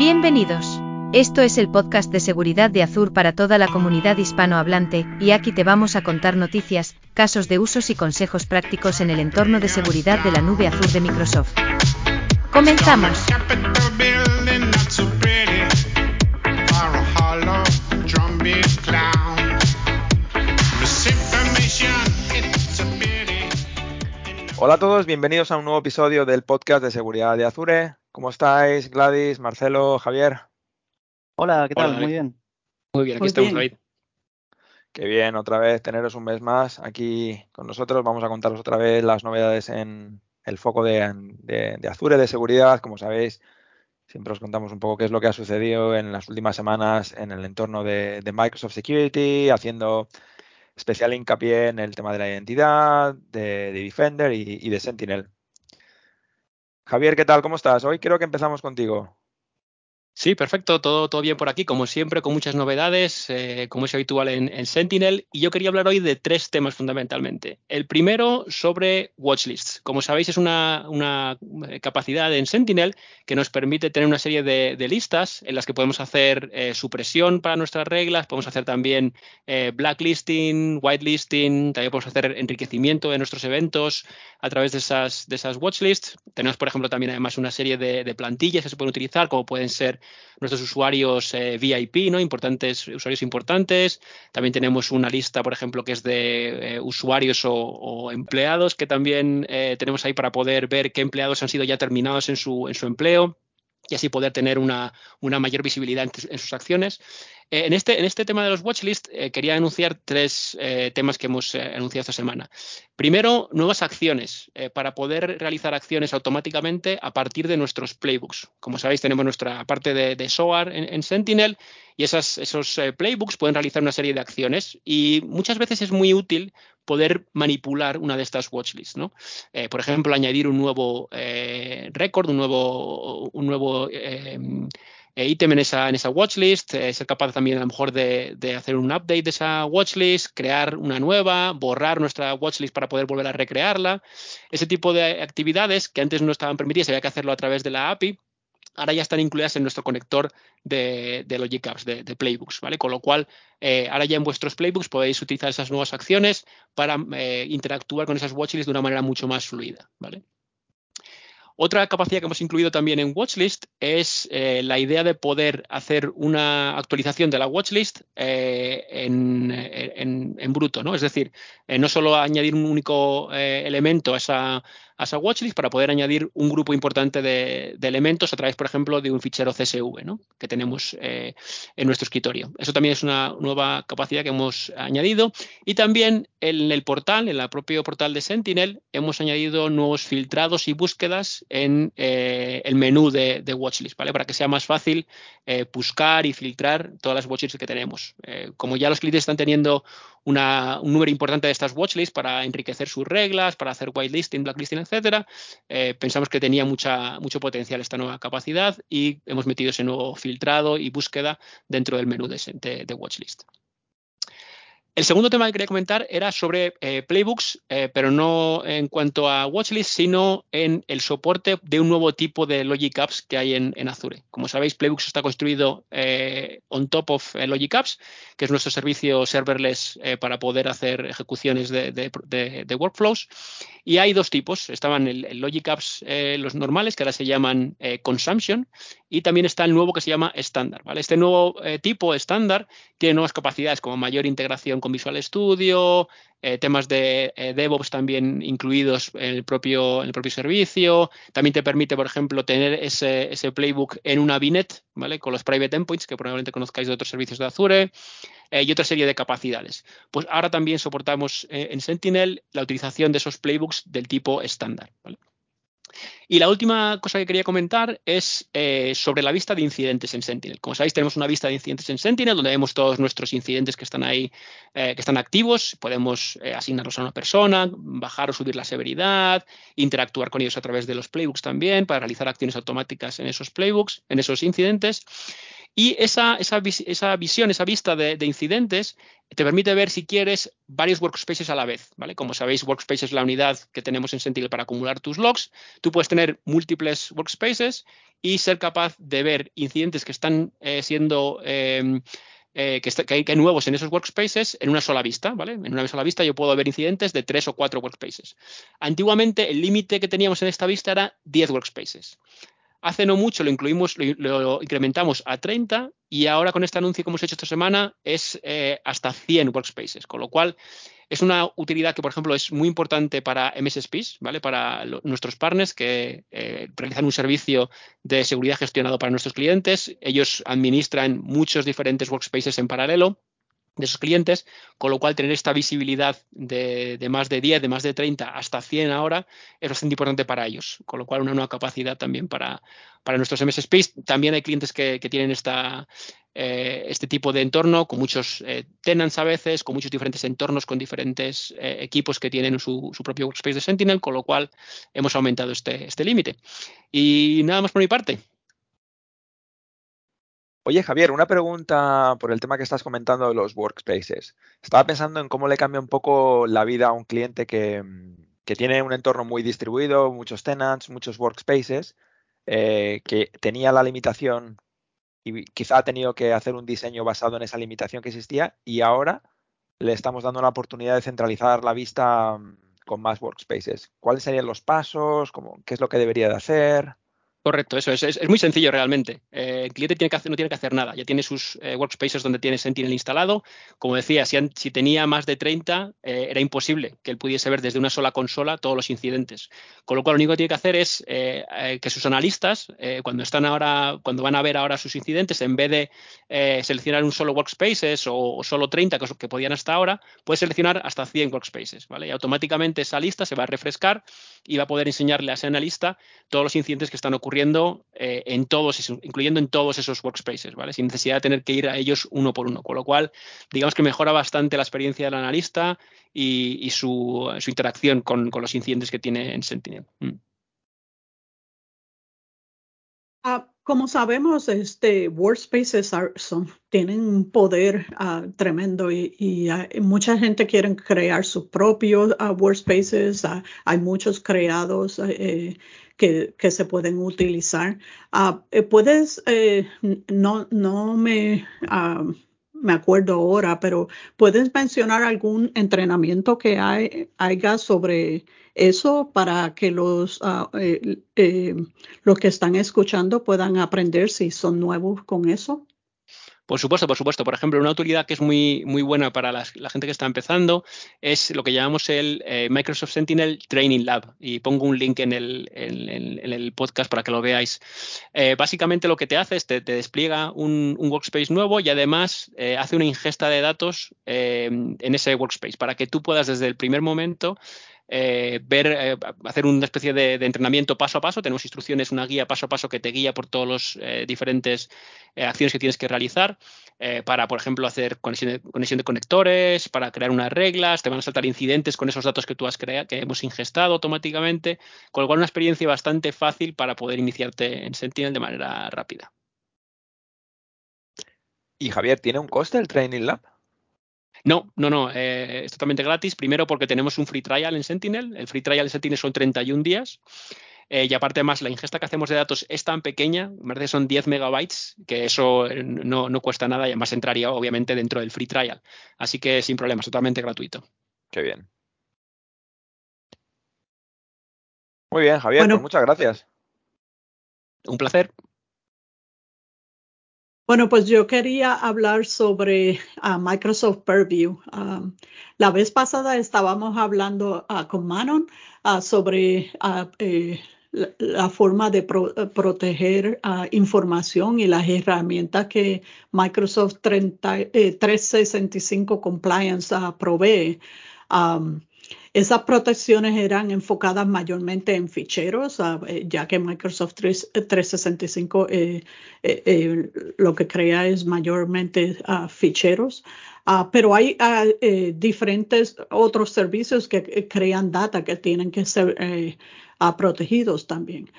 Bienvenidos. Esto es el podcast de seguridad de Azure para toda la comunidad hispanohablante, y aquí te vamos a contar noticias, casos de usos y consejos prácticos en el entorno de seguridad de la nube Azure de Microsoft. Comenzamos. Hola a todos, bienvenidos a un nuevo episodio del podcast de seguridad de Azure. ¿Cómo estáis, Gladys, Marcelo, Javier? Hola, ¿qué tal? Hola, Muy bien. Muy bien, aquí Muy estamos, bien. David. Qué bien, otra vez teneros un mes más aquí con nosotros. Vamos a contaros otra vez las novedades en el foco de, de- de Azure, de seguridad. Como sabéis, siempre os contamos un poco qué es lo que ha sucedido en las últimas semanas en el entorno de, de Microsoft Security, haciendo especial hincapié en el tema de la identidad, de, de Defender y, y de Sentinel. Javier, ¿qué tal? ¿Cómo estás? Hoy creo que empezamos contigo. Sí, perfecto, todo, todo bien por aquí, como siempre, con muchas novedades, eh, como es habitual en, en Sentinel. Y yo quería hablar hoy de tres temas fundamentalmente. El primero sobre watchlists. Como sabéis, es una, una, eh, capacidad en Sentinel que nos permite tener una serie de, listas en las que podemos hacer eh, supresión para nuestras reglas, podemos hacer también blacklisting, whitelisting, también podemos hacer enriquecimiento de nuestros eventos a través de esas, de esas watchlists. Tenemos, por ejemplo, también además una serie de plantillas que se pueden utilizar, como pueden ser nuestros usuarios eh, VIP, ¿no? Importantes, usuarios importantes. También tenemos una lista, por ejemplo, que es de eh, usuarios o, empleados, que también eh, tenemos ahí para poder ver qué empleados han sido ya terminados en su, en su empleo y así poder tener una, una mayor visibilidad en sus acciones. Eh, en, este, en este tema de los watchlists eh, quería anunciar tres eh, temas que hemos eh, anunciado esta semana. Primero, nuevas acciones para poder realizar acciones automáticamente a partir de nuestros playbooks. Como sabéis, tenemos nuestra parte de, SOAR en, en Sentinel y esas, esos playbooks pueden realizar una serie de acciones y muchas veces es muy útil poder manipular una de estas watchlists. ¿no? Por ejemplo, añadir un nuevo eh, récord, un nuevo, un nuevo eh, eh, ítem en esa, en esa watchlist, eh, ser capaz también a lo mejor de, hacer un update de esa watchlist, crear una nueva, borrar nuestra watchlist para poder volver a recrearla. Ese tipo de actividades que antes no estaban permitidas, había que hacerlo a través de la API. Ahora ya están incluidas en nuestro conector de, Logic Apps, de, de, Playbooks, ¿vale? Con lo cual, eh, ahora ya en vuestros Playbooks podéis utilizar esas nuevas acciones para eh, interactuar con esas watchlists de una manera mucho más fluida, ¿vale? Otra capacidad que hemos incluido también en Watchlist es eh, la idea de poder hacer una actualización de la Watchlist eh, en, en, en, bruto, ¿no? Es decir, eh, no solo añadir un único eh, elemento a esa, a esa Watchlist para poder añadir un grupo importante de, elementos a través, por ejemplo, de un fichero CSV. Que tenemos eh, en nuestro escritorio. Eso también es una nueva capacidad que hemos añadido. Y también en el portal, en el propio portal de Sentinel, hemos añadido nuevos filtrados y búsquedas en eh, el menú de, watchlist, ¿vale? Para que sea más fácil eh, buscar y filtrar todas las watchlists que tenemos. Como ya los clientes están teniendo una, un número importante de estas watchlists para enriquecer sus reglas, para hacer whitelisting, blacklisting, etcétera, eh, pensamos que tenía mucha, mucho potencial esta nueva capacidad y hemos metido ese nuevo filtrado y búsqueda dentro del menú de, de, de watchlist. El segundo tema que quería comentar era sobre eh, playbooks, eh, pero no en cuanto a watchlist, sino en el soporte de un nuevo tipo de Logic Apps que hay en, Azure. Como sabéis, Playbooks está construido eh, on top of Logic Apps, que es nuestro servicio serverless para poder hacer ejecuciones de, workflows. Y hay dos tipos. Estaban el, el Logic Apps, los normales, que ahora se llaman Consumption, y también está el nuevo que se llama Standard. ¿vale? Este nuevo eh, tipo estándar tiene nuevas capacidades como mayor integración con Visual Studio, eh, temas de eh, DevOps también incluidos en el, propio, servicio. También te permite, por ejemplo, tener ese, playbook en una VNet, ¿vale? Con los private endpoints que probablemente conozcáis de otros servicios de Azure y otra serie de capacidades. Pues ahora también soportamos en Sentinel la utilización de esos playbooks del tipo estándar, ¿vale? Y la última cosa que quería comentar es eh, sobre la vista de incidentes en Sentinel. Como sabéis, tenemos una vista de incidentes en Sentinel donde vemos todos nuestros incidentes que están ahí, eh, que están activos. Podemos eh, asignarlos a una persona, bajar o subir la severidad, interactuar con ellos a través de los playbooks también para realizar acciones automáticas en esos playbooks, en esos incidentes. Y esa, esa, esa visión, esa vista de, de, incidentes te permite ver, si quieres, varios workspaces a la vez. ¿vale? Como sabéis, workspace es la unidad que tenemos en Sentinel para acumular tus logs. Tú puedes tener múltiples workspaces y ser capaz de ver incidentes que están eh, siendo... Eh, eh, que, que, nuevos en esos workspaces en una sola vista, ¿vale? En una sola vista yo puedo ver incidentes de tres o cuatro workspaces. Antiguamente el límite que teníamos en esta vista era 10 workspaces. Hace no mucho lo incluimos, lo, lo, incrementamos a 30 y ahora con este anuncio que hemos hecho esta semana es eh, hasta 100 workspaces, con lo cual es una utilidad que, por ejemplo, es muy importante para MSSPs, ¿vale? Para nuestros partners que eh, realizan un servicio de seguridad gestionado para nuestros clientes. Ellos administran muchos diferentes workspaces en paralelo de esos clientes, con lo cual tener esta visibilidad de, de, más de 10, de más de 30 hasta 100 ahora es bastante importante para ellos, con lo cual una nueva capacidad también para, para nuestros MSSPs. También hay clientes que, que tienen esta, eh, este tipo de entorno con muchos eh, tenants a veces, con muchos diferentes entornos, con diferentes eh, equipos que tienen su, su, propio workspace de Sentinel, con lo cual hemos aumentado este, este límite. Y nada más por mi parte. Oye, Javier, una pregunta por el tema que estás comentando de los workspaces. Estaba pensando en cómo le cambia un poco la vida a un cliente que, que tiene un entorno muy distribuido, muchos tenants, muchos workspaces, eh, que tenía la limitación y quizá ha tenido que hacer un diseño basado en esa limitación que existía y ahora le estamos dando la oportunidad de centralizar la vista con más workspaces. ¿Cuáles serían los pasos? ¿Cómo, ¿Qué es lo que debería de hacer? Correcto, eso es, es, es muy sencillo realmente. Eh, el cliente no tiene que hacer nada, ya tiene sus eh, workspaces donde tiene Sentinel instalado. Como decía, si, tenía más de 30, eh, era imposible que él pudiese ver desde una sola consola todos los incidentes. Con lo cual, lo único que tiene que hacer es que sus analistas, cuando están ahora, cuando van a ver ahora sus incidentes, en vez de seleccionar un solo workspaces o, o solo 30 que, que, podían hasta ahora, puede seleccionar hasta 100 workspaces, ¿vale? Y automáticamente esa lista se va a refrescar y va a poder enseñarle a ese analista todos los incidentes que están ocurriendo ocurriendo eh, en todos, incluyendo en todos esos workspaces, ¿vale? Sin necesidad de tener que ir a ellos uno por uno. Con lo cual, digamos que mejora bastante la experiencia del analista y, su, su, interacción con, con, los incidentes que tiene en Sentinel. Mm. Como sabemos, este workspaces are, son, tienen un poder uh, tremendo y, uh, mucha gente quiere crear sus propios workspaces. hay muchos creados. Eh, que, que se pueden utilizar. Uh, puedes, eh, no, no me, uh, me acuerdo ahora, pero puedes mencionar algún entrenamiento que hay, haya sobre eso para que los, uh, eh, los que están escuchando puedan aprender si son nuevos con eso. Por supuesto, por supuesto. Por ejemplo, una utilidad que es muy, muy buena para la gente que está empezando es lo que llamamos el eh, Microsoft Sentinel Training Lab. Y pongo un link en el, en, el podcast para que lo veáis. Eh, básicamente lo que te hace es te, te despliega un, workspace nuevo y además eh, hace una ingesta de datos en ese workspace para que tú puedas desde el primer momento eh, ver, eh, hacer una especie de, entrenamiento paso a paso. Tenemos instrucciones, una guía paso a paso que te guía por todas las eh, diferentes eh, acciones que tienes que realizar para, por ejemplo, hacer conexión conexión de, conectores, para crear unas reglas, te van a saltar incidentes con esos datos que tú has creado, que hemos ingestado automáticamente, con lo cual una experiencia bastante fácil para poder iniciarte en Sentinel de manera rápida. Y Javier, ¿tiene un coste el Training Lab? No, no, no, eh, es totalmente gratis. Primero porque tenemos un free trial en Sentinel. El free trial en Sentinel son 31 días. Eh, y aparte más, la ingesta que hacemos de datos es tan pequeña, me parece que son 10 megabytes, que eso no, no, cuesta nada y además entraría obviamente dentro del free trial. Así que sin problemas, totalmente gratuito. Qué bien. Muy bien, Javier, bueno, pues muchas gracias. Un placer. Bueno, pues yo quería hablar sobre uh, Microsoft Purview. La vez pasada estábamos hablando uh, con Manon uh, sobre eh, la, forma de pro, proteger información y las herramientas que Microsoft 30, eh, 365 Compliance provee. Esas protecciones eran enfocadas mayormente en ficheros, uh, ya que Microsoft 3, 365 eh, eh, eh, lo que crea es mayormente uh, ficheros. Uh, pero hay eh, diferentes otros servicios que crean data que tienen que ser protegidos también.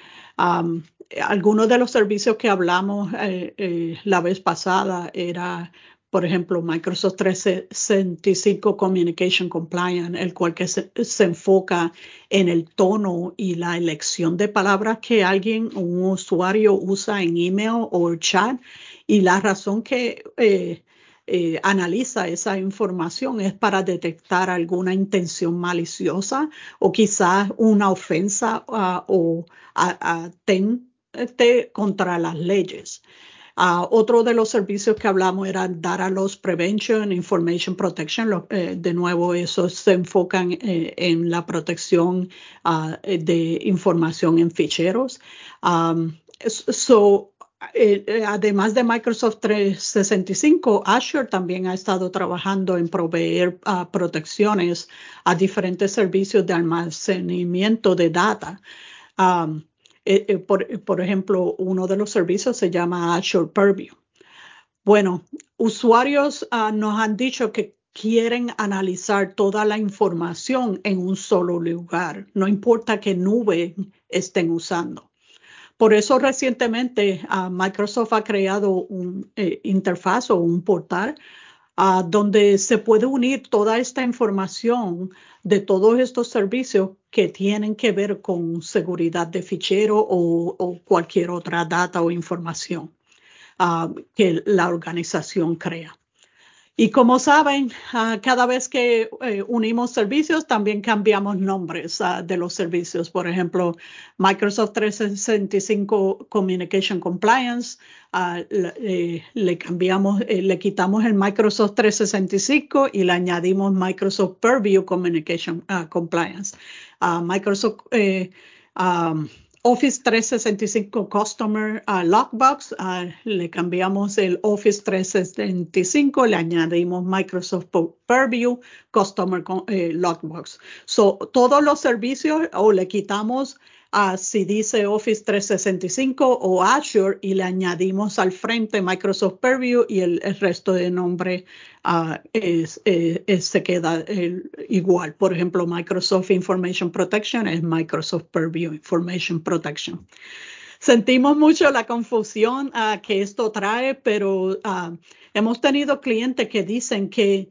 algunos de los servicios que hablamos eh, eh, la vez pasada era por ejemplo, Microsoft 365 Communication Compliance, el cual que se, enfoca en el tono y la elección de palabras que alguien, un usuario usa en email o chat y la razón que eh, eh, analiza esa información es para detectar alguna intención maliciosa o quizás una ofensa uh, o contra las leyes. Uh, otro de los servicios que hablamos era Data Loss Prevention, Information Protection. Eh, de nuevo, esos se enfocan eh, en la protección uh, de información en ficheros. So, eh, además de Microsoft 365, Azure también ha estado trabajando en proveer uh, protecciones a diferentes servicios de almacenamiento de data. Eh, eh, por, ejemplo, uno de los servicios se llama Azure Purview. Bueno, usuarios ah, nos han dicho que quieren analizar toda la información en un solo lugar, no importa qué nube estén usando. Por eso recientemente ah, Microsoft ha creado un eh, interfaz o un portal ah, donde se puede unir toda esta información de todos estos servicios que tienen que ver con seguridad de fichero o, cualquier otra data o información ah, que la organización crea. Y como saben, ah, cada vez que eh, unimos servicios, también cambiamos nombres ah, de los servicios. Por ejemplo, Microsoft 365 Communication Compliance, ah, eh, le cambiamos, eh, le quitamos el Microsoft 365 y le añadimos Microsoft Purview Communication Compliance. Microsoft Office 365 Customer uh, Lockbox, uh, le cambiamos el Office 365, le añadimos Microsoft Purview Customer eh, Lockbox. So, todos los servicios o le quitamos si dice Office 365 o Azure y le añadimos al frente Microsoft Purview y el, resto de nombre ah, se queda igual. Por ejemplo, Microsoft Information Protection es Microsoft Purview Information Protection. Sentimos mucho la confusión ah, que esto trae, pero ah, hemos tenido clientes que dicen que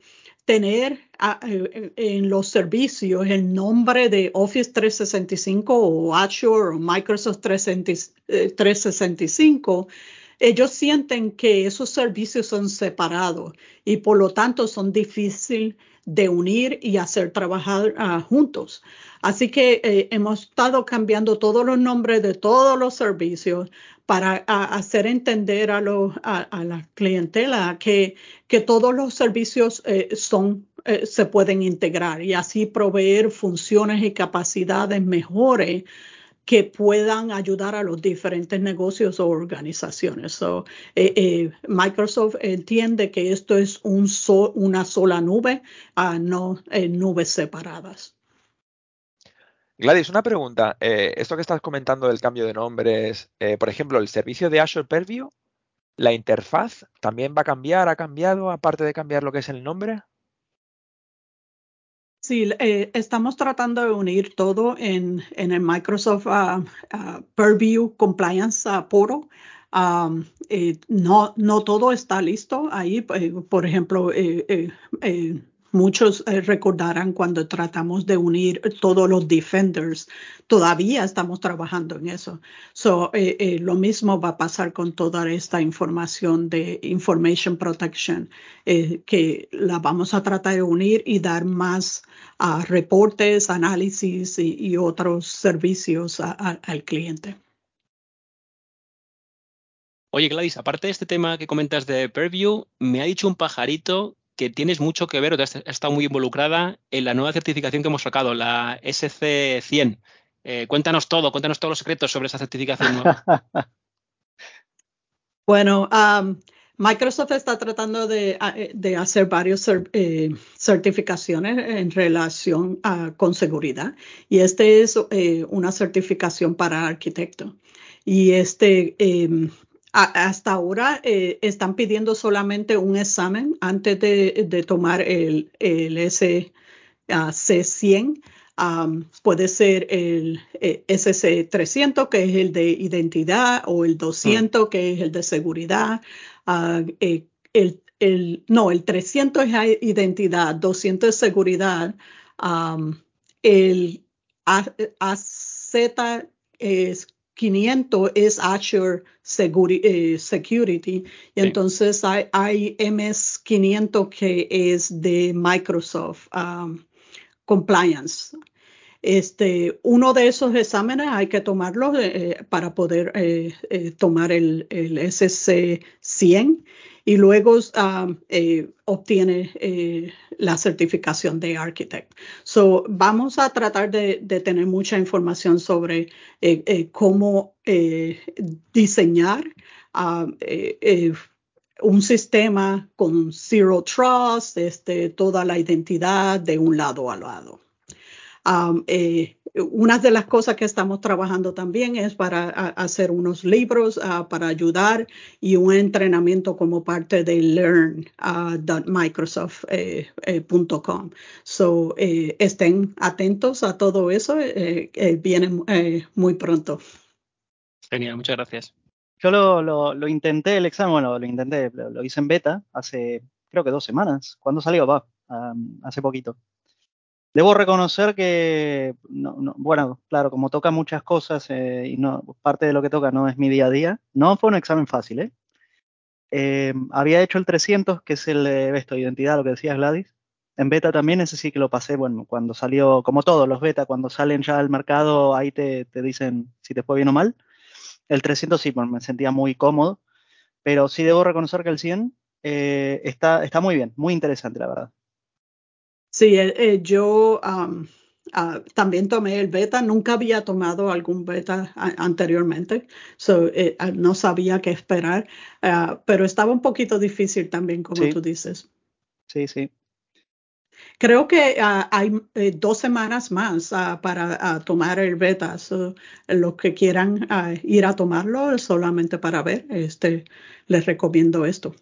tener eh, en los servicios el nombre de Office 365 o Azure o Microsoft 365, eh, ellos sienten que esos servicios son separados y por lo tanto son difíciles de unir y hacer trabajar ah, juntos. Así que eh, hemos estado cambiando todos los nombres de todos los servicios para hacer entender a, a, la clientela que, que todos los servicios eh, son, eh, se pueden integrar y así proveer funciones y capacidades mejores que puedan ayudar a los diferentes negocios o organizaciones. Eh, Microsoft entiende que esto es un una sola nube, uh, no nubes separadas. Gladys, una pregunta. Eh, esto que estás comentando del cambio de nombres, eh, por ejemplo, el servicio de Azure Purview, ¿la interfaz también va a cambiar? ¿Ha cambiado aparte de cambiar lo que es el nombre? Sí, eh, estamos tratando de unir todo en, el Microsoft uh, uh, Purview Compliance uh, Portal. Um, no, no todo está listo ahí. por ejemplo, Muchos eh, recordarán cuando tratamos de unir todos los defenders. Todavía estamos trabajando en eso. So, eh, eh, lo mismo va a pasar con toda esta información de information protection, que la vamos a tratar de unir y dar más uh, reportes, análisis y, otros servicios al cliente. Oye, Gladys, aparte de este tema que comentas de Purview, me ha dicho un pajarito que tienes mucho que ver o has estado muy involucrada en la nueva certificación que hemos sacado, la SC100. Eh, cuéntanos todo, cuéntanos todos los secretos sobre esa certificación nueva. bueno, um, Microsoft está tratando de, eh, hacer varias eh, certificaciones en relación con seguridad y este es una certificación para arquitecto. Y este hasta ahora eh, están pidiendo solamente un examen antes de, tomar el, el C100, puede ser el eh, SC300, que es el de identidad, o el 200, que es el de seguridad. Ah, eh, el, no, el 300 es identidad, 200 es seguridad. el AZ es 500 es Azure eh, Security, y entonces hay, hay, MS500 que es de Microsoft Compliance. Este, uno de esos exámenes hay que tomarlo eh, para poder eh, eh, tomar el, el, SC 100 y luego obtiene la certificación de Architect. So, vamos a tratar de, tener mucha información sobre cómo diseñar un sistema con Zero Trust, este, toda la identidad de un lado a lado. Eh, una de las cosas que estamos trabajando también es para hacer unos libros ah, para ayudar y un entrenamiento como parte de learn.microsoft.com. Eh, eh, so, estén atentos a todo eso, viene muy pronto. Genial, muchas gracias. Yo lo, intenté el examen, lo intenté, lo, hice en beta hace creo que dos semanas. ¿Cuándo salió? Va, hace poquito. Debo reconocer que, bueno, claro, como toca muchas cosas eh, y no, parte de lo que toca no es mi día a día, no fue un examen fácil, ¿eh? eh había hecho el 300, que es el de esto, identidad, lo que decías Gladys. En beta también, ese sí que lo pasé, bueno, cuando salió, como todos los beta, cuando salen ya al mercado, ahí te, te dicen si te fue bien o mal. El 300 sí, me sentía muy cómodo, pero sí debo reconocer que el 100 eh, está, está muy bien, muy interesante, la verdad. Sí, eh, eh, yo ah, también tomé el beta, nunca había tomado algún beta anteriormente, eh, ah, no sabía qué esperar, ah, pero estaba un poquito difícil también, como tú dices. Sí, sí. Creo que hay dos semanas más para tomar el beta. los que quieran ir a tomarlo solamente para ver, este, les recomiendo esto.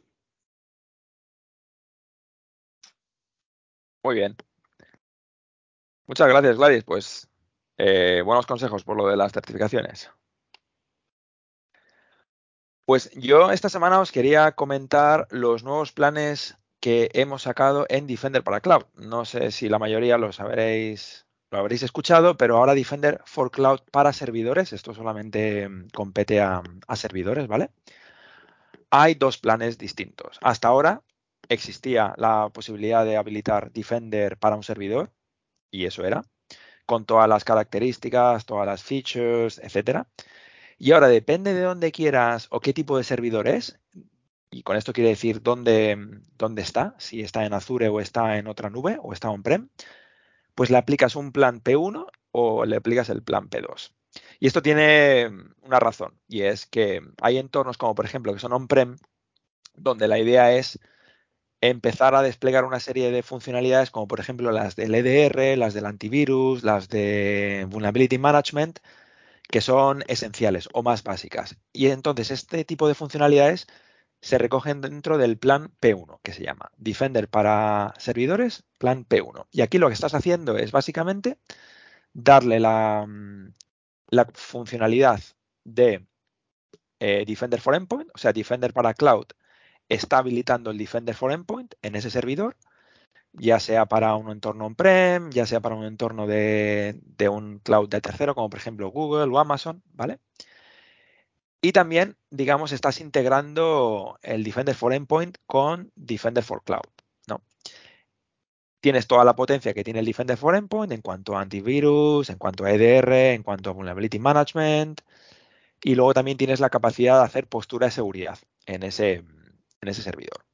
Muy bien. Muchas gracias, Gladys. Pues eh, buenos consejos por lo de las certificaciones. Pues yo esta semana os quería comentar los nuevos planes que hemos sacado en Defender para Cloud. No sé si la mayoría lo sabréis, lo habréis escuchado, pero ahora Defender for Cloud para servidores, esto solamente mm, compete a servidores, ¿vale? Hay dos planes distintos. Hasta ahora existía la posibilidad de habilitar Defender para un servidor, y eso era, con todas las características, todas las features, etcétera. Y ahora depende de dónde quieras o qué tipo de servidor es, y con esto quiere decir dónde, dónde está, si está en Azure o está en otra nube o está on-prem, pues le aplicas un plan P1 o le aplicas el plan P2. Y esto tiene una razón, y es que hay entornos como por ejemplo que son on-prem, donde la idea es empezar a desplegar una serie de funcionalidades como por ejemplo las del EDR, las del antivirus, las de Vulnerability Management, que son esenciales o más básicas. Y entonces este tipo de funcionalidades se recogen dentro del plan P1, que se llama Defender para servidores, plan P1. Y aquí lo que estás haciendo es básicamente darle la, mm, funcionalidad de eh, Defender for Endpoint, o sea, Defender para Cloud está habilitando el Defender for Endpoint en ese servidor, ya sea para un entorno on-prem, ya sea para un entorno de, un cloud de tercero, como por ejemplo Google o Amazon, ¿vale? Y también, digamos, estás integrando el Defender for Endpoint con Defender for Cloud, ¿no? Tienes toda la potencia que tiene el Defender for Endpoint en cuanto a antivirus, en cuanto a EDR, en cuanto a Vulnerability Management, y luego también tienes la capacidad de hacer postura de seguridad en ese, en ese servidor.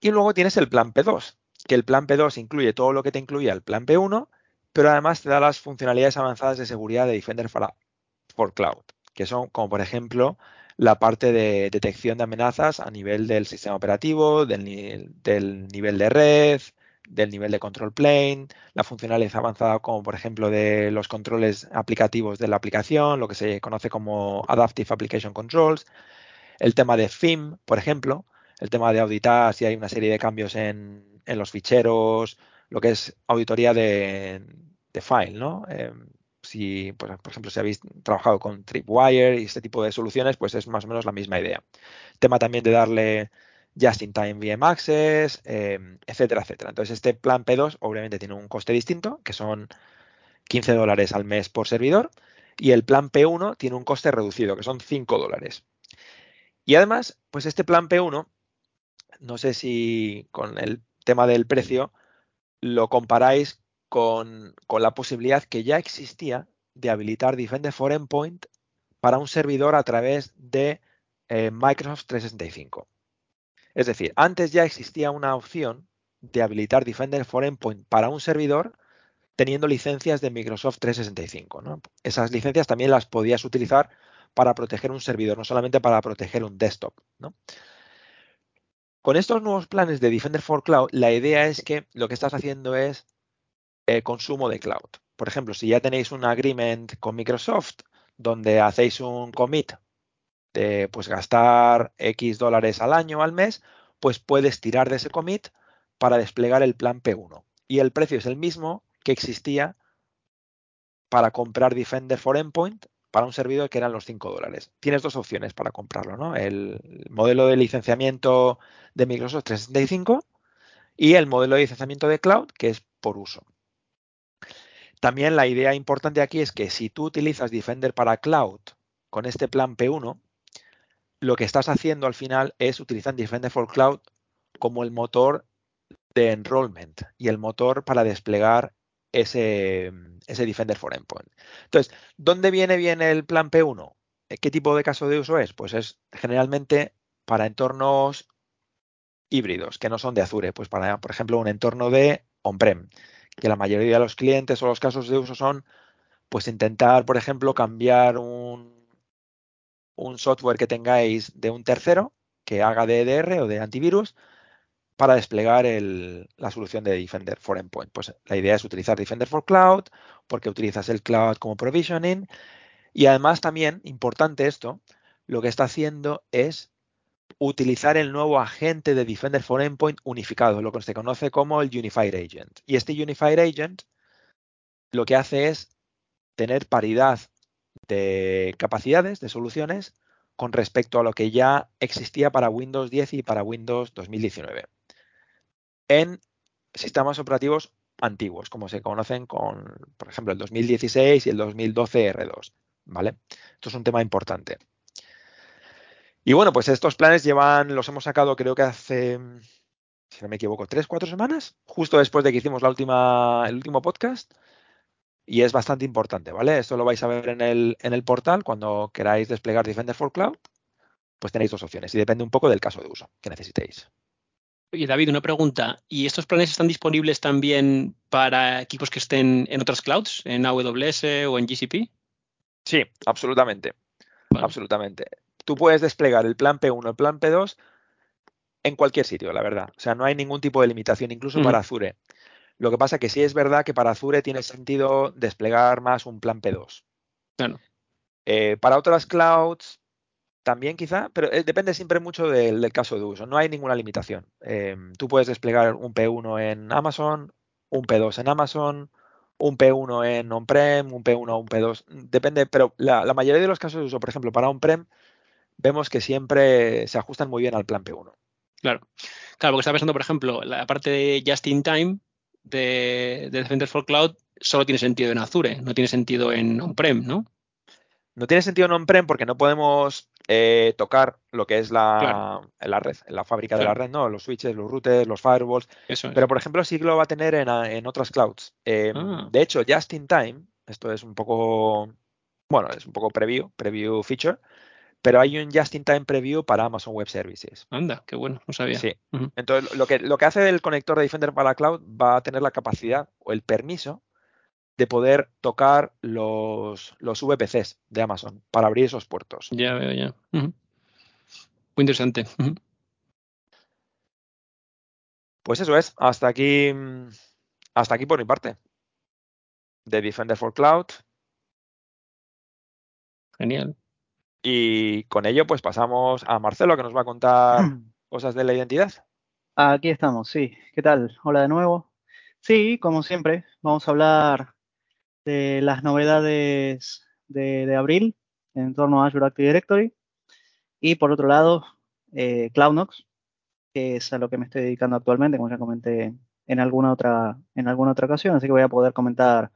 Y luego tienes el plan P2, que el plan P2 incluye todo lo que te incluía el plan P1, pero además te da las funcionalidades avanzadas de seguridad de Defender for Cloud, que son como por ejemplo la parte de detección de amenazas a nivel del sistema operativo, del, del nivel de red, del nivel de control plane, la funcionalidad avanzada como por ejemplo de los controles aplicativos de la aplicación, lo que se conoce como Adaptive Application Controls, el tema de theme, por ejemplo, el tema de auditar si hay una serie de cambios en, los ficheros, lo que es auditoría de, file, ¿no? Em, si, pues, por ejemplo, si habéis trabajado con Tripwire y este tipo de soluciones, pues es más o menos la misma idea. Tema también de darle just-in-time VM access, em, etcétera, etcétera. Entonces, este plan P2 obviamente tiene un coste distinto, que son 15 dólares al mes por servidor, y el plan P1 tiene un coste reducido, que son 5 dólares. Y además, pues este plan P1, no sé si con el tema del precio lo comparáis con, la posibilidad que ya existía de habilitar Defender for Endpoint para un servidor a través de eh, Microsoft 365. Es decir, antes ya existía una opción de habilitar Defender for Endpoint para un servidor teniendo licencias de Microsoft 365. Esas licencias también las podías utilizar para proteger un servidor, no solamente para proteger un desktop. Con estos nuevos planes de Defender for Cloud, la idea es que lo que estás haciendo es eh, consumo de cloud. Por ejemplo, si ya tenéis un agreement con Microsoft donde hacéis un commit de pues, gastar X dólares al año o al mes, pues puedes tirar de ese commit para desplegar el plan P1. Y el precio es el mismo que existía para comprar Defender for Endpoint para un servidor que eran los 5 dólares. Tienes dos opciones para comprarlo, ¿no? El modelo de licenciamiento de Microsoft 365 y el modelo de licenciamiento de cloud, que es por uso. También la idea importante aquí es que si tú utilizas Defender para cloud con este plan P1, lo que estás haciendo al final es utilizar Defender for Cloud como el motor de enrollment y el motor para desplegar ese, ese Defender for Endpoint. Entonces, ¿dónde viene bien el plan P1? ¿Qué tipo de caso de uso es? Pues es generalmente para entornos híbridos, que no son de Azure, pues para, por ejemplo, un entorno de on-prem, que la mayoría de los clientes o los casos de uso son, pues intentar, por ejemplo, cambiar un, un software que tengáis de un tercero que haga de EDR o de antivirus para desplegar la solución de Defender for Endpoint. Pues la idea es utilizar Defender for Cloud porque utilizas el cloud como provisioning y además también, importante esto, lo que está haciendo es utilizar el nuevo agente de Defender for Endpoint unificado, lo que se conoce como el Unified Agent. Y este Unified Agent lo que hace es tener paridad de capacidades, de soluciones, con respecto a lo que ya existía para Windows 10 y para Windows 2019 en sistemas operativos antiguos, como se conocen con, por ejemplo, el 2016 y el 2012 R2. ¿Vale? Esto es un tema importante. Y bueno, pues estos planes llevan, los hemos sacado creo que hace, si no me equivoco, tres, cuatro semanas, justo después de que hicimos la última, el último podcast. Y es bastante importante, ¿vale? Esto lo vais a ver en el, en el portal cuando queráis desplegar Defender for Cloud. Pues tenéis dos opciones y depende un poco del caso de uso que necesitéis. Oye, David, una pregunta. ¿Y estos planes están disponibles también para equipos que estén en otras clouds, en AWS o en GCP? Sí, absolutamente. Absolutamente. Tú puedes desplegar el plan P1, el plan P2 en cualquier sitio, la verdad. O sea, no hay ningún tipo de limitación, incluso para Azure. Lo que pasa que sí es verdad que para Azure tiene sentido desplegar más un plan P2. Claro. Eh, para otras clouds, también quizá, pero eh, depende siempre mucho del, caso de uso. No hay ninguna limitación. Em, tú puedes desplegar un P1 en Amazon, un P2 en Amazon, un P1 en on-prem, un P1 o un P2. Depende, pero la, mayoría de los casos de uso, por ejemplo, para on-prem, vemos que siempre se ajustan muy bien al plan P1. Claro. Claro, porque estaba pensando, por ejemplo, la parte de Just in Time de, de Defender for Cloud solo tiene sentido en Azure, no tiene sentido en on-prem, ¿no? No tiene sentido en on-prem porque no podemos eh, tocar lo que es la, la red, la fábrica de la red, ¿no? Los switches, los routers, los firewalls. Pero, por ejemplo, sí lo va a tener en, otras clouds. Em, ah. De hecho, Just in Time, esto es un poco, bueno, es un poco preview, preview feature, pero hay un Just in Time preview para Amazon Web Services. Anda, qué bueno, no sabía. Sí. Entonces, lo que, lo que hace el conector de Defender para la cloud va a tener la capacidad o el permiso de poder tocar los, los VPCs de Amazon para abrir esos puertos. Ya veo, ya. Muy interesante. Pues eso es. Hasta aquí. Hasta aquí por mi parte. De Defender for Cloud. Genial. Y con ello, pues pasamos a Marcelo, que nos va a contar cosas de la identidad. Aquí estamos, sí. ¿Qué tal? Hola de nuevo. Sí, como siempre, vamos a hablar de las novedades de, abril en torno a Azure Active Directory. Y por otro lado, eh, CloudNox, que es a lo que me estoy dedicando actualmente, como ya comenté en alguna otra, en alguna otra ocasión. Así que voy a poder comentar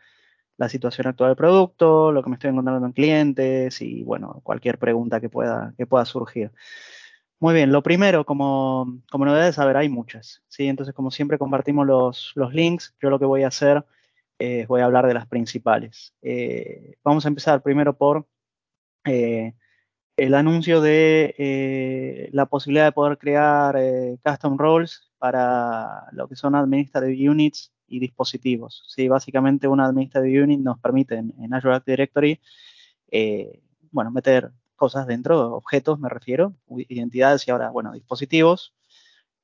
la situación actual del producto, lo que me estoy encontrando en clientes y bueno, cualquier pregunta que pueda, que pueda surgir. Muy bien, lo primero, como, como novedades, a ver, hay muchas, ¿sí? Entonces, como siempre compartimos los, los links, yo lo que voy a hacer es voy a hablar de las principales. Eh, vamos a empezar primero por eh, el anuncio de eh, la posibilidad de poder crear custom roles para lo que son administrative units y dispositivos. Sí, básicamente una administrative unit nos permite en, Azure Active Directory, bueno, meter cosas dentro, objetos me refiero, identidades y ahora, bueno, dispositivos,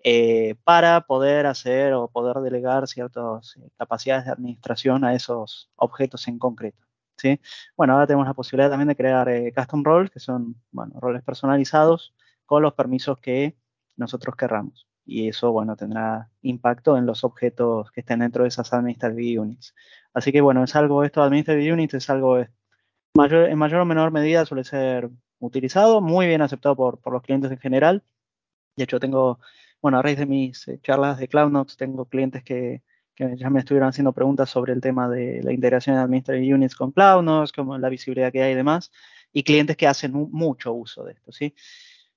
eh, para poder hacer o poder delegar ciertas eh, capacidades de administración a esos objetos en concreto. ¿sí? Bueno, ahora tenemos la posibilidad también de crear eh, custom roles, que son roles personalizados con los permisos que nosotros querramos. Y eso, bueno, tendrá impacto en los objetos que estén dentro de esas administrative units. Así que, bueno, es algo, esto administrative units es algo en mayor o menor medida suele ser utilizado, muy bien aceptado por, los clientes en general. De hecho, tengo, bueno, a raíz de mis eh, charlas de CloudNox, tengo clientes que, ya me estuvieron haciendo preguntas sobre el tema de la integración de Administrative Units con CloudNox, como la visibilidad que hay y demás, y clientes que hacen mucho uso de esto, ¿sí?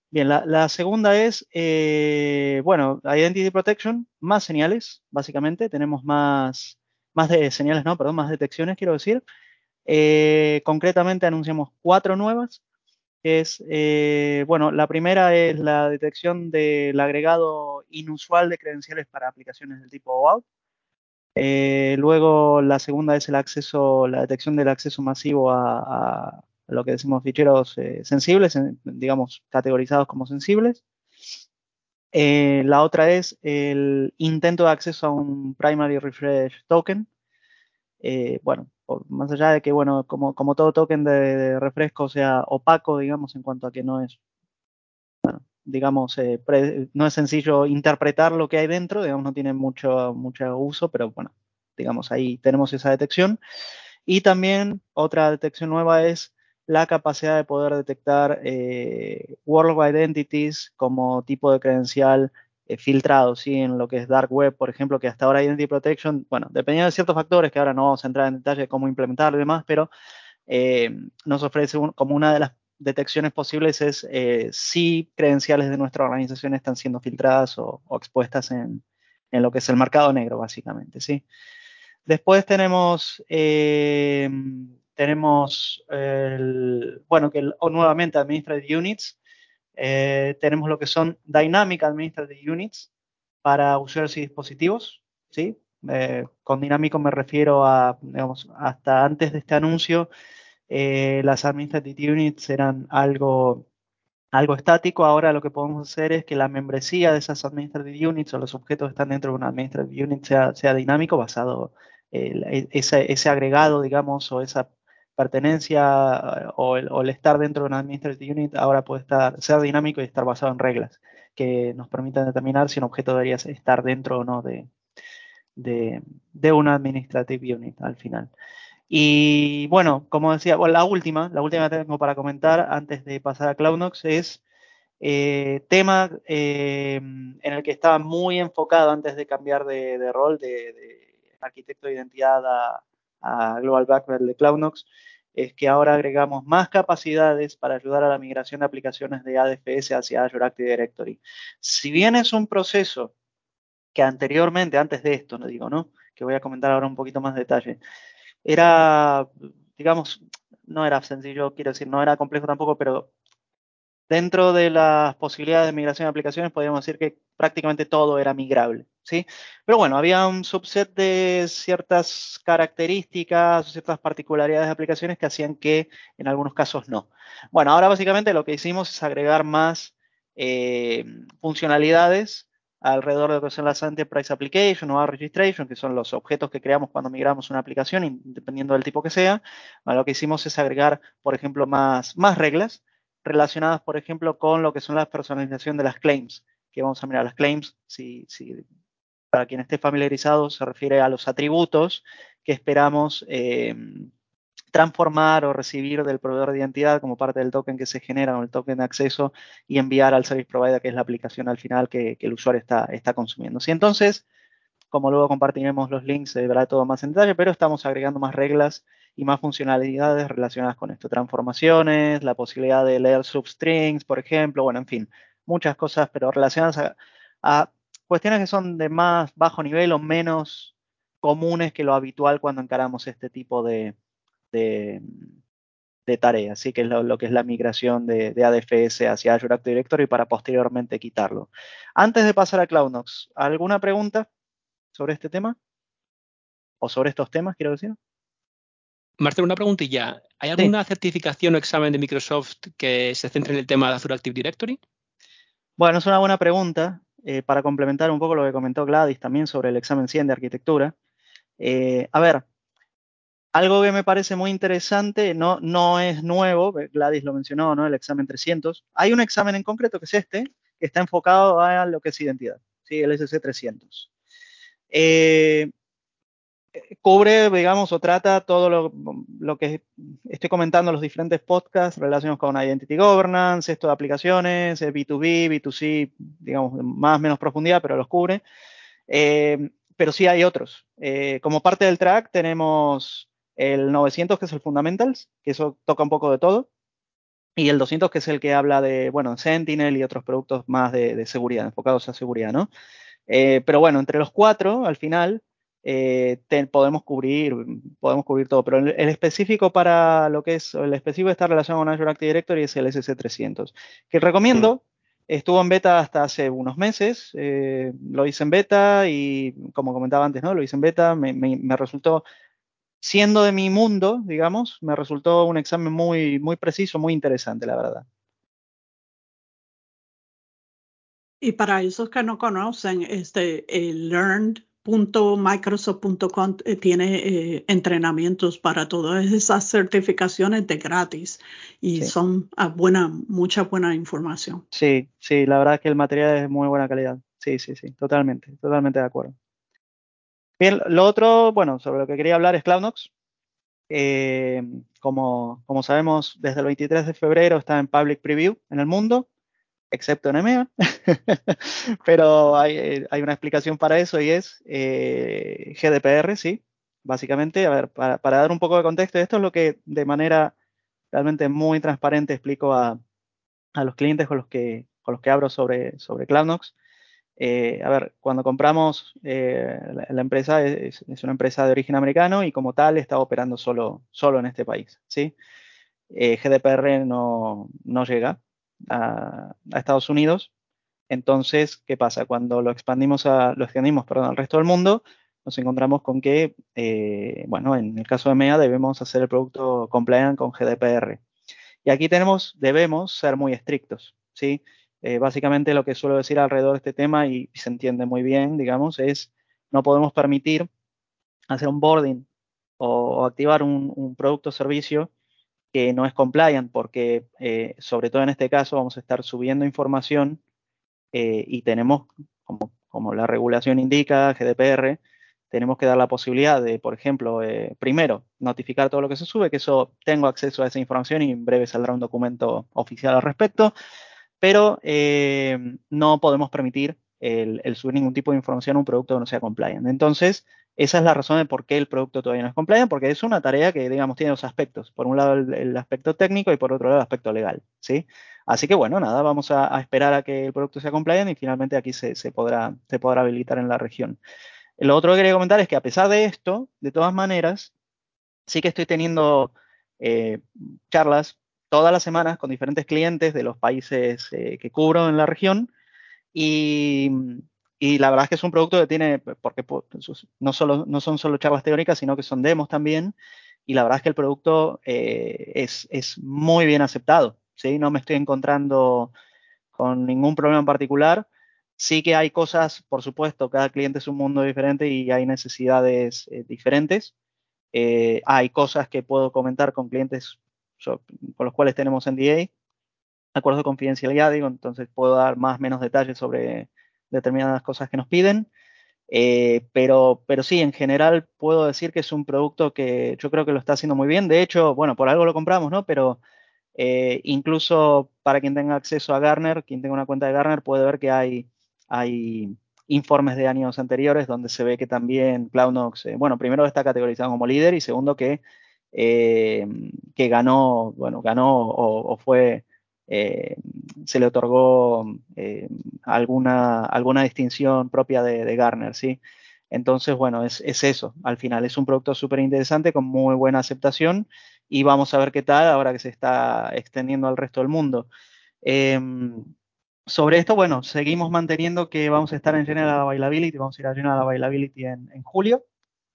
Bien, la, segunda es, eh, bueno, Identity Protection, más señales, básicamente, tenemos más, más de señales, no, perdón, más detecciones, quiero decir, eh, concretamente anunciamos cuatro nuevas, es, eh, bueno, la primera es la detección del agregado inusual de credenciales para aplicaciones del tipo OAuth. Eh, luego la segunda es el acceso, la detección del acceso masivo a, lo que decimos ficheros sensibles, digamos categorizados como sensibles. la otra es el intento de acceso a un primary refresh token. bueno, más allá de que, bueno, como, como todo token de, refresco sea opaco, digamos, en cuanto a que no es, digamos, eh, no es sencillo interpretar lo que hay dentro, digamos, no tiene mucho, mucho uso, pero bueno, digamos, ahí tenemos esa detección. Y también otra detección nueva es la capacidad de poder detectar eh, World Identities como tipo de credencial eh, filtrado, ¿sí? En lo que es Dark Web, por ejemplo, que hasta ahora Identity Protection, bueno, dependiendo de ciertos factores que ahora no vamos a entrar en detalle de cómo implementarlo y demás, pero eh, nos ofrece como una de las detecciones posibles es eh, si credenciales de nuestra organización están siendo filtradas o, expuestas en, lo que es el mercado negro, básicamente, ¿sí? Después tenemos, tenemos el, bueno, que nuevamente Administrative Units, eh, tenemos lo que son Dynamic Administrative Units para usuarios y dispositivos. ¿sí? Eh, con dinámico me refiero a, digamos, hasta antes de este anuncio, eh, las Administrative Units eran algo, algo estático. Ahora lo que podemos hacer es que la membresía de esas Administrative Units o los objetos que están dentro de una Administrative Unit sea, sea dinámico, basado en ese, ese agregado, digamos, o esa pertenencia o el, estar dentro de una administrative unit ahora puede estar, ser dinámico y estar basado en reglas que nos permitan determinar si un objeto debería estar dentro o no de, de, una administrative unit al final. Y bueno, como decía, la última, la última que tengo para comentar antes de pasar a CloudNox es eh, tema eh, en el que estaba muy enfocado antes de cambiar de, rol de, arquitecto de identidad a, a Global Background de CloudNox es que ahora agregamos más capacidades para ayudar a la migración de aplicaciones de ADFS hacia Azure Active Directory. Si bien es un proceso que anteriormente, antes de esto, no digo, ¿no? Que voy a comentar ahora un poquito más de detalle, era, digamos, no era sencillo, quiero decir, no era complejo tampoco, pero dentro de las posibilidades de migración de aplicaciones podríamos decir que prácticamente todo era migrable. ¿Sí? Pero bueno, había un subset de ciertas características, ciertas particularidades de aplicaciones que hacían que en algunos casos no. Bueno, ahora básicamente lo que hicimos es agregar más eh, funcionalidades alrededor de lo que son las Enterprise Application o Registration, que son los objetos que creamos cuando migramos una aplicación, dependiendo del tipo que sea. lo que hicimos es agregar, por ejemplo, más, más reglas relacionadas, por ejemplo, con lo que son la personalización de las claims, que vamos a mirar las claims, si, si para quien esté familiarizado, se refiere a los atributos que esperamos eh, transformar o recibir del proveedor de identidad como parte del token que se genera o el token de acceso y enviar al service provider, que es la aplicación al final que, el usuario está, está consumiendo. Si entonces, como luego compartiremos los links, se verá todo más en detalle, pero estamos agregando más reglas y más funcionalidades relacionadas con esto. Transformaciones, la posibilidad de leer substrings, por ejemplo, bueno, en fin, muchas cosas, pero relacionadas a cuestiones que son de más bajo nivel o menos comunes que lo habitual cuando encaramos este tipo de, de, tareas, ¿sí? que es lo, que es la migración de, ADFS hacia Azure Active Directory para posteriormente quitarlo. Antes de pasar a CloudNox, ¿alguna pregunta sobre este tema? ¿O sobre estos temas, quiero decir? Marcelo, una preguntilla. ¿Hay alguna certificación o examen de Microsoft que se centre en el tema de Azure Active Directory? Bueno, es una buena pregunta. Eh, para complementar un poco lo que comentó Gladys también sobre el examen 100 de arquitectura. Eh, a ver, algo que me parece muy interesante, no, no es nuevo, Gladys lo mencionó, ¿no? El examen 300. Hay un examen en concreto que es este, que está enfocado a lo que es identidad, ¿sí? El SC 300. Eh, cubre, digamos, o trata todo lo, que estoy comentando en los diferentes podcasts relacionados con Identity Governance, esto de aplicaciones, B2B, B2C, digamos, más o menos profundidad, pero los cubre. Eh, pero sí hay otros. Eh, como parte del track tenemos el 900, que es el Fundamentals, que eso toca un poco de todo, y el 200, que es el que habla de, bueno, Sentinel y otros productos más de, seguridad, enfocados a seguridad, ¿no? Eh, pero bueno, entre los cuatro, al final, eh, podemos cubrir podemos cubrir todo, pero el, específico para lo que es, el específico está relacionado con Azure Active Directory es el SC300, que recomiendo, estuvo en beta hasta hace unos meses, eh, lo hice en beta y como comentaba antes, ¿no? Lo hice en beta, me, me, resultó, siendo de mi mundo, digamos, me resultó un examen muy, muy preciso, muy interesante, la verdad. Y para esos que no conocen, este, el Learned .microsoft.com eh, tiene eh, entrenamientos para todas esas certificaciones de gratis y son a buena, mucha buena información. Sí, sí, la verdad es que el material es de muy buena calidad. Sí, sí, sí, totalmente, totalmente de acuerdo. Bien, lo otro, bueno, sobre lo que quería hablar es CloudNox. Eh, como, como sabemos, desde el 23 de febrero está en Public Preview en el mundo excepto en EMEA, pero hay, una explicación para eso y es eh, GDPR, sí, básicamente, a ver, para, dar un poco de contexto, esto es lo que de manera realmente muy transparente explico a, los clientes con los que, con abro sobre, sobre CloudNox. Eh, a ver, cuando compramos, eh, la, empresa es, una empresa de origen americano y como tal está operando solo, solo en este país, ¿sí? GDPR no, no llega, a, Estados Unidos. Entonces, ¿qué pasa? Cuando lo expandimos, a, lo extendimos perdón, al resto del mundo, nos encontramos con que, eh, bueno, en el caso de MEA debemos hacer el producto compliant con GDPR. Y aquí tenemos, debemos ser muy estrictos, ¿sí? Eh, básicamente lo que suelo decir alrededor de este tema, y, se entiende muy bien, digamos, es no podemos permitir hacer un boarding o, activar un, un producto o servicio que no es compliant, porque eh, sobre todo en este caso vamos a estar subiendo información eh, y tenemos, como, como, la regulación indica, GDPR, tenemos que dar la posibilidad de, por ejemplo, eh, primero, notificar todo lo que se sube, que eso tengo acceso a esa información y en breve saldrá un documento oficial al respecto, pero no podemos permitir el, subir ningún tipo de información a un producto que no sea compliant. Entonces, esa es la razón de por qué el producto todavía no es compliant, porque es una tarea que, digamos, tiene dos aspectos. Por un lado, el, aspecto técnico y por otro lado, el aspecto legal, ¿sí? Así que, bueno, nada, vamos a, esperar a que el producto sea compliant y finalmente aquí se, podrá, se podrá habilitar en la región. Lo otro que quería comentar es que a pesar de esto, de todas maneras, sí que estoy teniendo eh, charlas todas las semanas con diferentes clientes de los países eh, que cubro en la región y y la verdad es que es un producto que tiene, porque no, solo, no son solo charlas teóricas, sino que son demos también. Y la verdad es que el producto eh, es, es, muy bien aceptado. ¿sí? No me estoy encontrando con ningún problema en particular. Sí que hay cosas, por supuesto, cada cliente es un mundo diferente y hay necesidades eh, diferentes. Eh, hay cosas que puedo comentar con clientes con los cuales tenemos NDA, acuerdo de confidencialidad, digo, entonces puedo dar más o menos detalles sobre, determinadas cosas que nos piden. Eh, pero, pero sí, en general puedo decir que es un producto que yo creo que lo está haciendo muy bien. De hecho, bueno, por algo lo compramos, ¿no? Pero eh, incluso para quien tenga acceso a Garner, quien tenga una cuenta de Garner, puede ver que hay, hay informes de años anteriores donde se ve que también CloudNox, eh, bueno, primero está categorizado como líder y segundo que, que ganó, bueno, ganó o fue eh, se le otorgó eh, alguna, alguna distinción propia de, Garner, ¿sí? Entonces, bueno, es, eso. Al final es un producto súper interesante con muy buena aceptación y vamos a ver qué tal ahora que se está extendiendo al resto del mundo. Em, sobre esto, bueno, seguimos manteniendo que vamos a estar en General Availability, vamos a ir a General Availability en, en julio,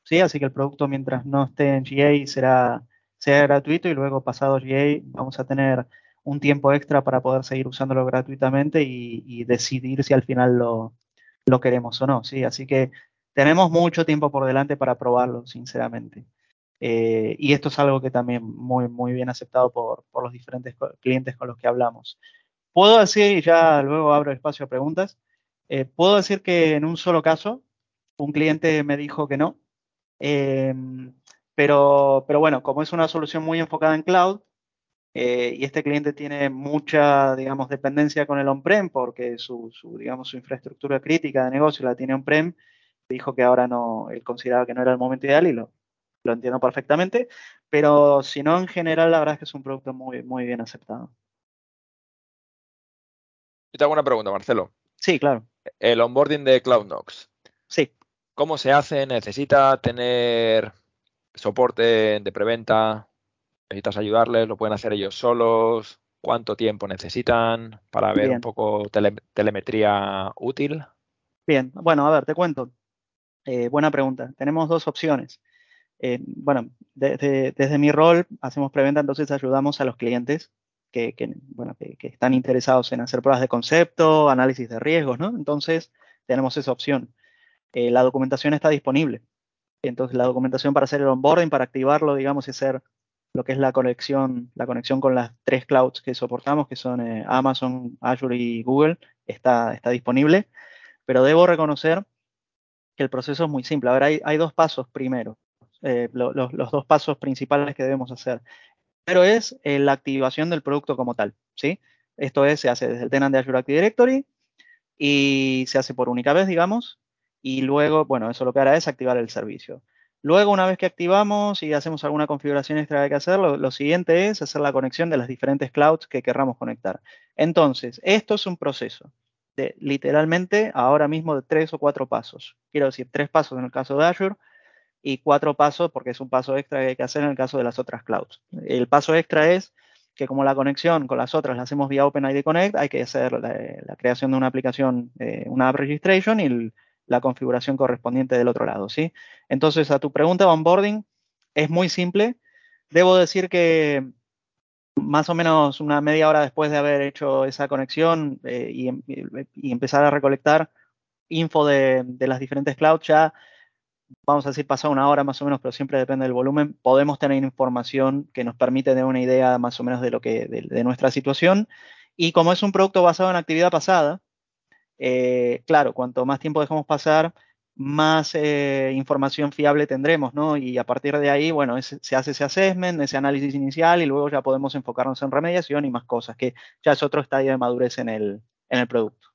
¿sí? Así que el producto mientras no esté en GA será, será gratuito y luego pasado GA vamos a tener un tiempo extra para poder seguir usándolo gratuitamente y, decidir si al final lo, queremos o no. ¿sí? Así que tenemos mucho tiempo por delante para probarlo, sinceramente. Eh, y esto es algo que también muy, muy bien aceptado por, los diferentes clientes con los que hablamos. Puedo decir, y ya luego abro espacio a preguntas, eh, puedo decir que en un solo caso, un cliente me dijo que no, eh, pero, pero bueno, como es una solución muy enfocada en cloud, eh, y este cliente tiene mucha, digamos, dependencia con el on-prem porque su, digamos, su infraestructura crítica de negocio la tiene on-prem. Dijo que ahora no, él consideraba que no era el momento ideal y lo, lo entiendo perfectamente. Pero si no, en general, la verdad es que es un producto muy, muy bien aceptado. Yo te hago una pregunta, Marcelo. Sí, claro. El onboarding de CloudNox. Sí. ¿Cómo se hace? ¿Necesita tener soporte de preventa? Necesitas ayudarles, lo pueden hacer ellos solos, cuánto tiempo necesitan para ver un poco telemetría útil. Bien, bueno, a ver, te cuento. Eh, buena pregunta. Tenemos dos opciones. Eh, bueno, desde mi rol hacemos preventa, entonces ayudamos a los clientes que, bueno, que, están interesados en hacer pruebas de concepto, análisis de riesgos, ¿no? Entonces tenemos esa opción. Eh, la documentación está disponible. Entonces la documentación para hacer el onboarding, para activarlo, digamos, y hacer lo que es la conexión, la conexión con las tres clouds que soportamos, que son eh, Amazon, Azure y Google, está, está disponible. Pero debo reconocer que el proceso es muy simple. A ver, hay, dos pasos primero, eh, los dos pasos principales que debemos hacer. Primero es eh, la activación del producto como tal, ¿sí? Esto es, se hace desde el tenant de Azure Active Directory y se hace por única vez, digamos, y luego, bueno, eso lo que hará es activar el servicio. Luego, una vez que activamos y hacemos alguna configuración extra que hay que hacer, lo, siguiente es hacer la conexión de las diferentes clouds que querramos conectar. Entonces, esto es un proceso de literalmente ahora mismo de tres o cuatro pasos. Quiero decir, tres pasos en el caso de Azure y cuatro pasos porque es un paso extra que hay que hacer en el caso de las otras clouds. El paso extra es que como la conexión con las otras la hacemos vía OpenID Connect, hay que hacer la, creación de una aplicación, eh, una app registration y el, la configuración correspondiente del otro lado, ¿sí? Entonces, a tu pregunta de onboarding, es muy simple. Debo decir que más o menos una media hora después de haber hecho esa conexión eh, y, empezar a recolectar info de, las diferentes clouds, ya vamos a decir pasado una hora más o menos, pero siempre depende del volumen, podemos tener información que nos permite tener una idea más o menos de lo que de nuestra situación. Y como es un producto basado en actividad pasada, eh, claro, cuanto más tiempo dejamos pasar, más eh, información fiable tendremos, ¿no? Y a partir de ahí, bueno, se hace ese assessment, ese análisis inicial y luego ya podemos enfocarnos en remediación y más cosas, que ya es otro estadio de madurez en el, en el producto.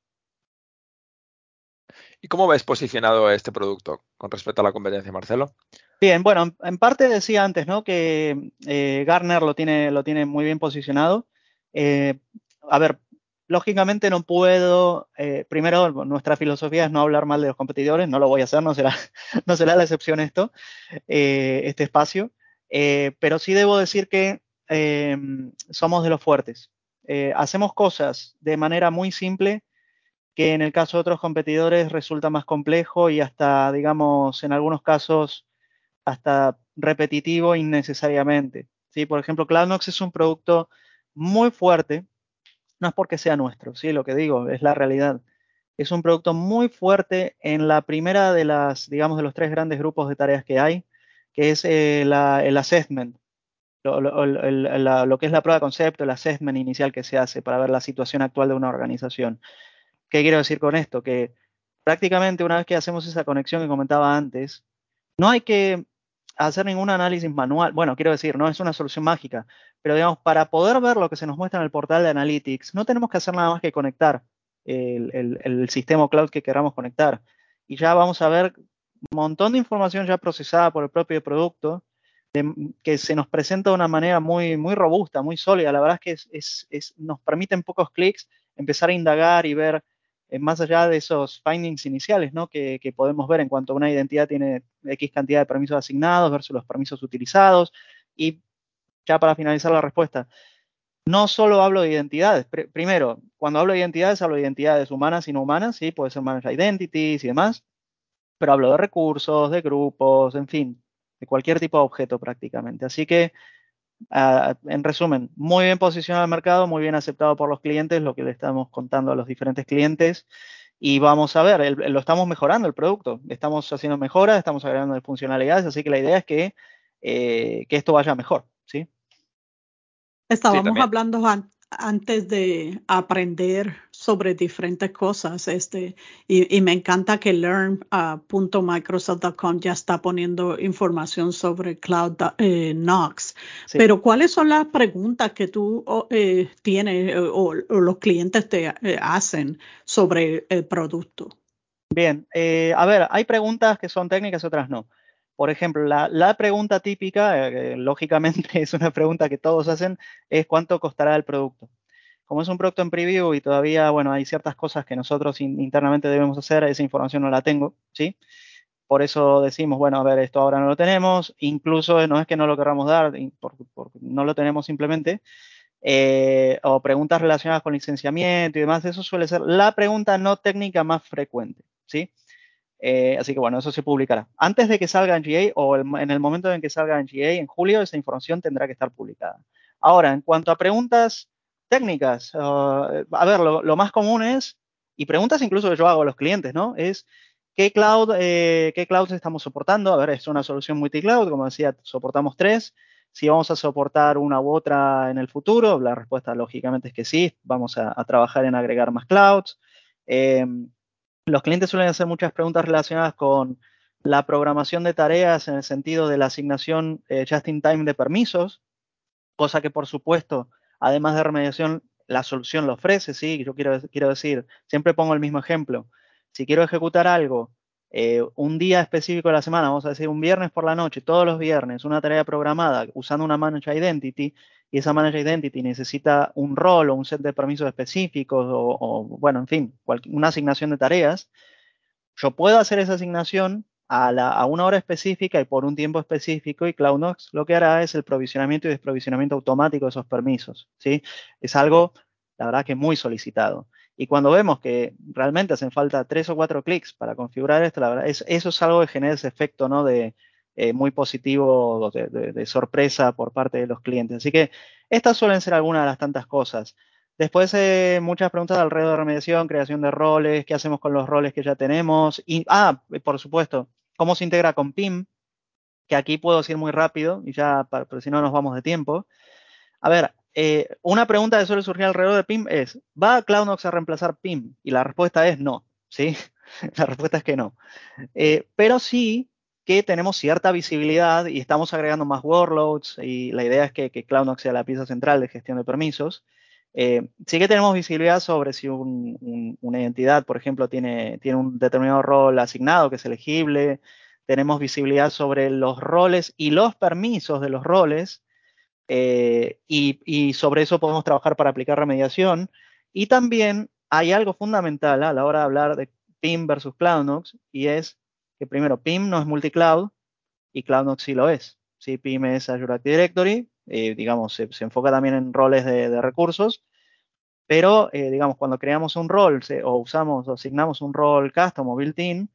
¿Y cómo ves posicionado este producto con respecto a la competencia, Marcelo? Bien, bueno, en parte decía antes, ¿no? Que eh, Garner lo tiene, lo tiene muy bien posicionado. a ver, lógicamente no puedo, eh, primero nuestra filosofía es no hablar mal de los competidores, no lo voy a hacer, no será, no será la excepción esto, eh, este espacio, eh, pero sí debo decir que somos de los fuertes. hacemos cosas de manera muy simple que en el caso de otros competidores resulta más complejo y hasta, digamos, en algunos casos, hasta repetitivo innecesariamente. ¿sí? Por ejemplo, CloudNox es un producto muy fuerte, no es porque sea nuestro, sí, lo que digo, es la realidad. Es un producto muy fuerte en la primera de las, digamos, de los tres grandes grupos de tareas que hay, que es eh, el assessment, lo, que es la prueba de concepto, el assessment inicial que se hace para ver la situación actual de una organización. ¿Qué quiero decir con esto? Que prácticamente una vez que hacemos esa conexión que comentaba antes, no hay que hacer ningún análisis manual. Bueno, quiero decir, no es una solución mágica, pero digamos, para poder ver lo que se nos muestra en el portal de Analytics, no tenemos que hacer nada más que conectar el, el, sistema cloud que queramos conectar. Y ya vamos a ver un montón de información ya procesada por el propio producto que se nos presenta de una manera muy, muy robusta, muy sólida. La verdad es que es, es, nos permite en pocos clics empezar a indagar y ver eh, más allá de esos findings iniciales ¿no? que, que, podemos ver en cuanto a una identidad tiene X cantidad de permisos asignados versus los permisos utilizados. Y ya para finalizar la respuesta, no solo hablo de identidades. primero, cuando hablo de identidades, hablo de identidades humanas y no humanas, ¿sí? puede ser managed identities y demás, pero hablo de recursos, de grupos, en fin, de cualquier tipo de objeto prácticamente. Así que, uh, en resumen, muy bien posicionado el mercado, muy bien aceptado por los clientes, lo que le estamos contando a los diferentes clientes. Y vamos a ver, lo estamos mejorando el producto, estamos haciendo mejoras, estamos agregando funcionalidades, así que la idea es que, eh, que esto vaya mejor, ¿sí? Estábamos hablando an antes de aprender sobre diferentes cosas. Este, y, y me encanta que learn.microsoft.com uh, ya está poniendo información sobre Cloud eh, Knox. Sí. Pero ¿cuáles son las preguntas que tú eh, tienes o, o, los clientes te eh, hacen sobre el producto? Bien, eh, a ver, hay preguntas que son técnicas y otras no. Por ejemplo, la, pregunta típica, eh, lógicamente es una pregunta que todos hacen, es cuánto costará el producto como es un producto en preview y todavía, bueno, hay ciertas cosas que nosotros in, internamente debemos hacer, esa información no la tengo, ¿sí? Por eso decimos, bueno, a ver, esto ahora no lo tenemos, incluso no es que no lo queramos dar, porque, no lo tenemos simplemente, eh, o preguntas relacionadas con licenciamiento y demás, eso suele ser la pregunta no técnica más frecuente, ¿sí? Eh, así que bueno, eso se publicará. Antes de que salga en GA o en el momento en que salga en GA, en julio, esa información tendrá que estar publicada. Ahora, en cuanto a preguntas técnicas. Uh, a ver, lo, más común es, y preguntas incluso que yo hago a los clientes, ¿no? Es, ¿qué cloud, eh, qué clouds estamos soportando? A ver, es una solución multi-cloud, como decía, soportamos tres. Si vamos a soportar una u otra en el futuro, la respuesta lógicamente es que sí, vamos a, trabajar en agregar más clouds. Eh, los clientes suelen hacer muchas preguntas relacionadas con la programación de tareas en el sentido de la asignación eh, just in time de permisos, cosa que por supuesto además de remediación, la solución lo ofrece, ¿sí? Yo quiero, quiero decir, siempre pongo el mismo ejemplo. Si quiero ejecutar algo eh, un día específico de la semana, vamos a decir un viernes por la noche, todos los viernes, una tarea programada usando una Managed Identity, y esa Managed Identity necesita un rol o un set de permisos específicos o, o bueno, en fin, una asignación de tareas, yo puedo hacer esa asignación a, una hora específica y por un tiempo específico y CloudNox lo que hará es el provisionamiento y desprovisionamiento automático de esos permisos. ¿sí? Es algo, la verdad, que muy solicitado. Y cuando vemos que realmente hacen falta tres o cuatro clics para configurar esto, la verdad, es, eso es algo que genera ese efecto ¿no? de, eh, muy positivo de, sorpresa por parte de los clientes. Así que estas suelen ser algunas de las tantas cosas. Después, eh, muchas preguntas alrededor de remediación, creación de roles, qué hacemos con los roles que ya tenemos. Y, ah, por supuesto, cómo se integra con PIM, que aquí puedo decir muy rápido, y ya, pero si no nos vamos de tiempo. A ver, eh, una pregunta que suele surgir alrededor de PIM es, ¿va CloudNox a reemplazar PIM? Y la respuesta es no, ¿sí? la respuesta es que no. Pero sí que tenemos cierta visibilidad y estamos agregando más workloads y la idea es que, CloudNox sea la pieza central de gestión de permisos. Eh, sí que tenemos visibilidad sobre si un, un, una identidad, por ejemplo, tiene, tiene un determinado rol asignado que es elegible. Tenemos visibilidad sobre los roles y los permisos de los roles. Eh, y, sobre eso podemos trabajar para aplicar remediación. Y también hay algo fundamental a la hora de hablar de PIM versus CloudNox, y es que primero, PIM no es multicloud y CloudNox sí lo es. Sí, PIM es Azure Active Directory, eh, digamos, se, se, enfoca también en roles de, recursos, pero, eh, digamos, cuando creamos un rol o usamos o asignamos un rol custom o built-in,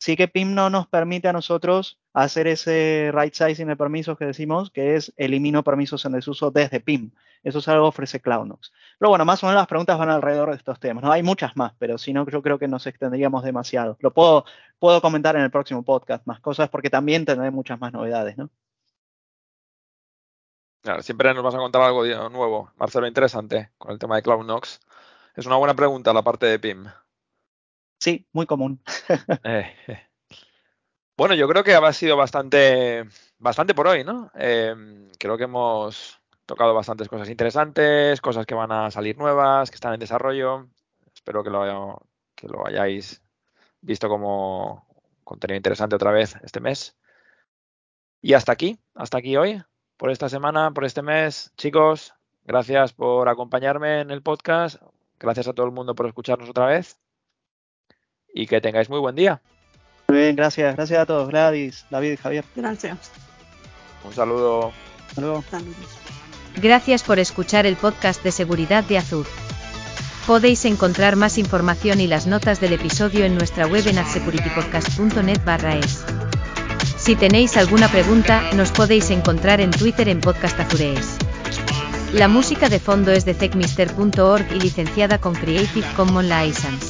sí que PIM no nos permite a nosotros hacer ese right sizing de permisos que decimos, que es elimino permisos en desuso desde PIM. Eso es algo que ofrece CloudNox. Pero bueno, más o menos las preguntas van alrededor de estos temas. No hay muchas más, pero si no, yo creo que nos extenderíamos demasiado. Lo puedo, puedo comentar en el próximo podcast más cosas porque también tendré muchas más novedades, ¿no? Siempre nos vas a contar algo nuevo, Marcelo, interesante con el tema de CloudNox. Es una buena pregunta la parte de PIM. Sí, muy común. Eh, eh. Bueno, yo creo que ha sido bastante, bastante por hoy, ¿no? Eh, creo que hemos tocado bastantes cosas interesantes, cosas que van a salir nuevas, que están en desarrollo. Espero que lo, que lo hayáis visto como contenido interesante otra vez este mes. Y hasta aquí, hasta aquí hoy, por esta semana, por este mes. Chicos, gracias por acompañarme en el podcast. Gracias a todo el mundo por escucharnos otra vez. Y que tengáis muy buen día. Muy bien, gracias. Gracias a todos. Gladys, David, Javier. Gracias. Un saludo. Hasta luego. Saludos. Gracias por escuchar el podcast de seguridad de Azur. Podéis encontrar más información y las notas del episodio en nuestra web en adsecuritypodcast.net barra es. Si tenéis alguna pregunta, nos podéis encontrar en Twitter en Podcast Azurees. La música de fondo es de techmister.org y licenciada con Creative Commons License.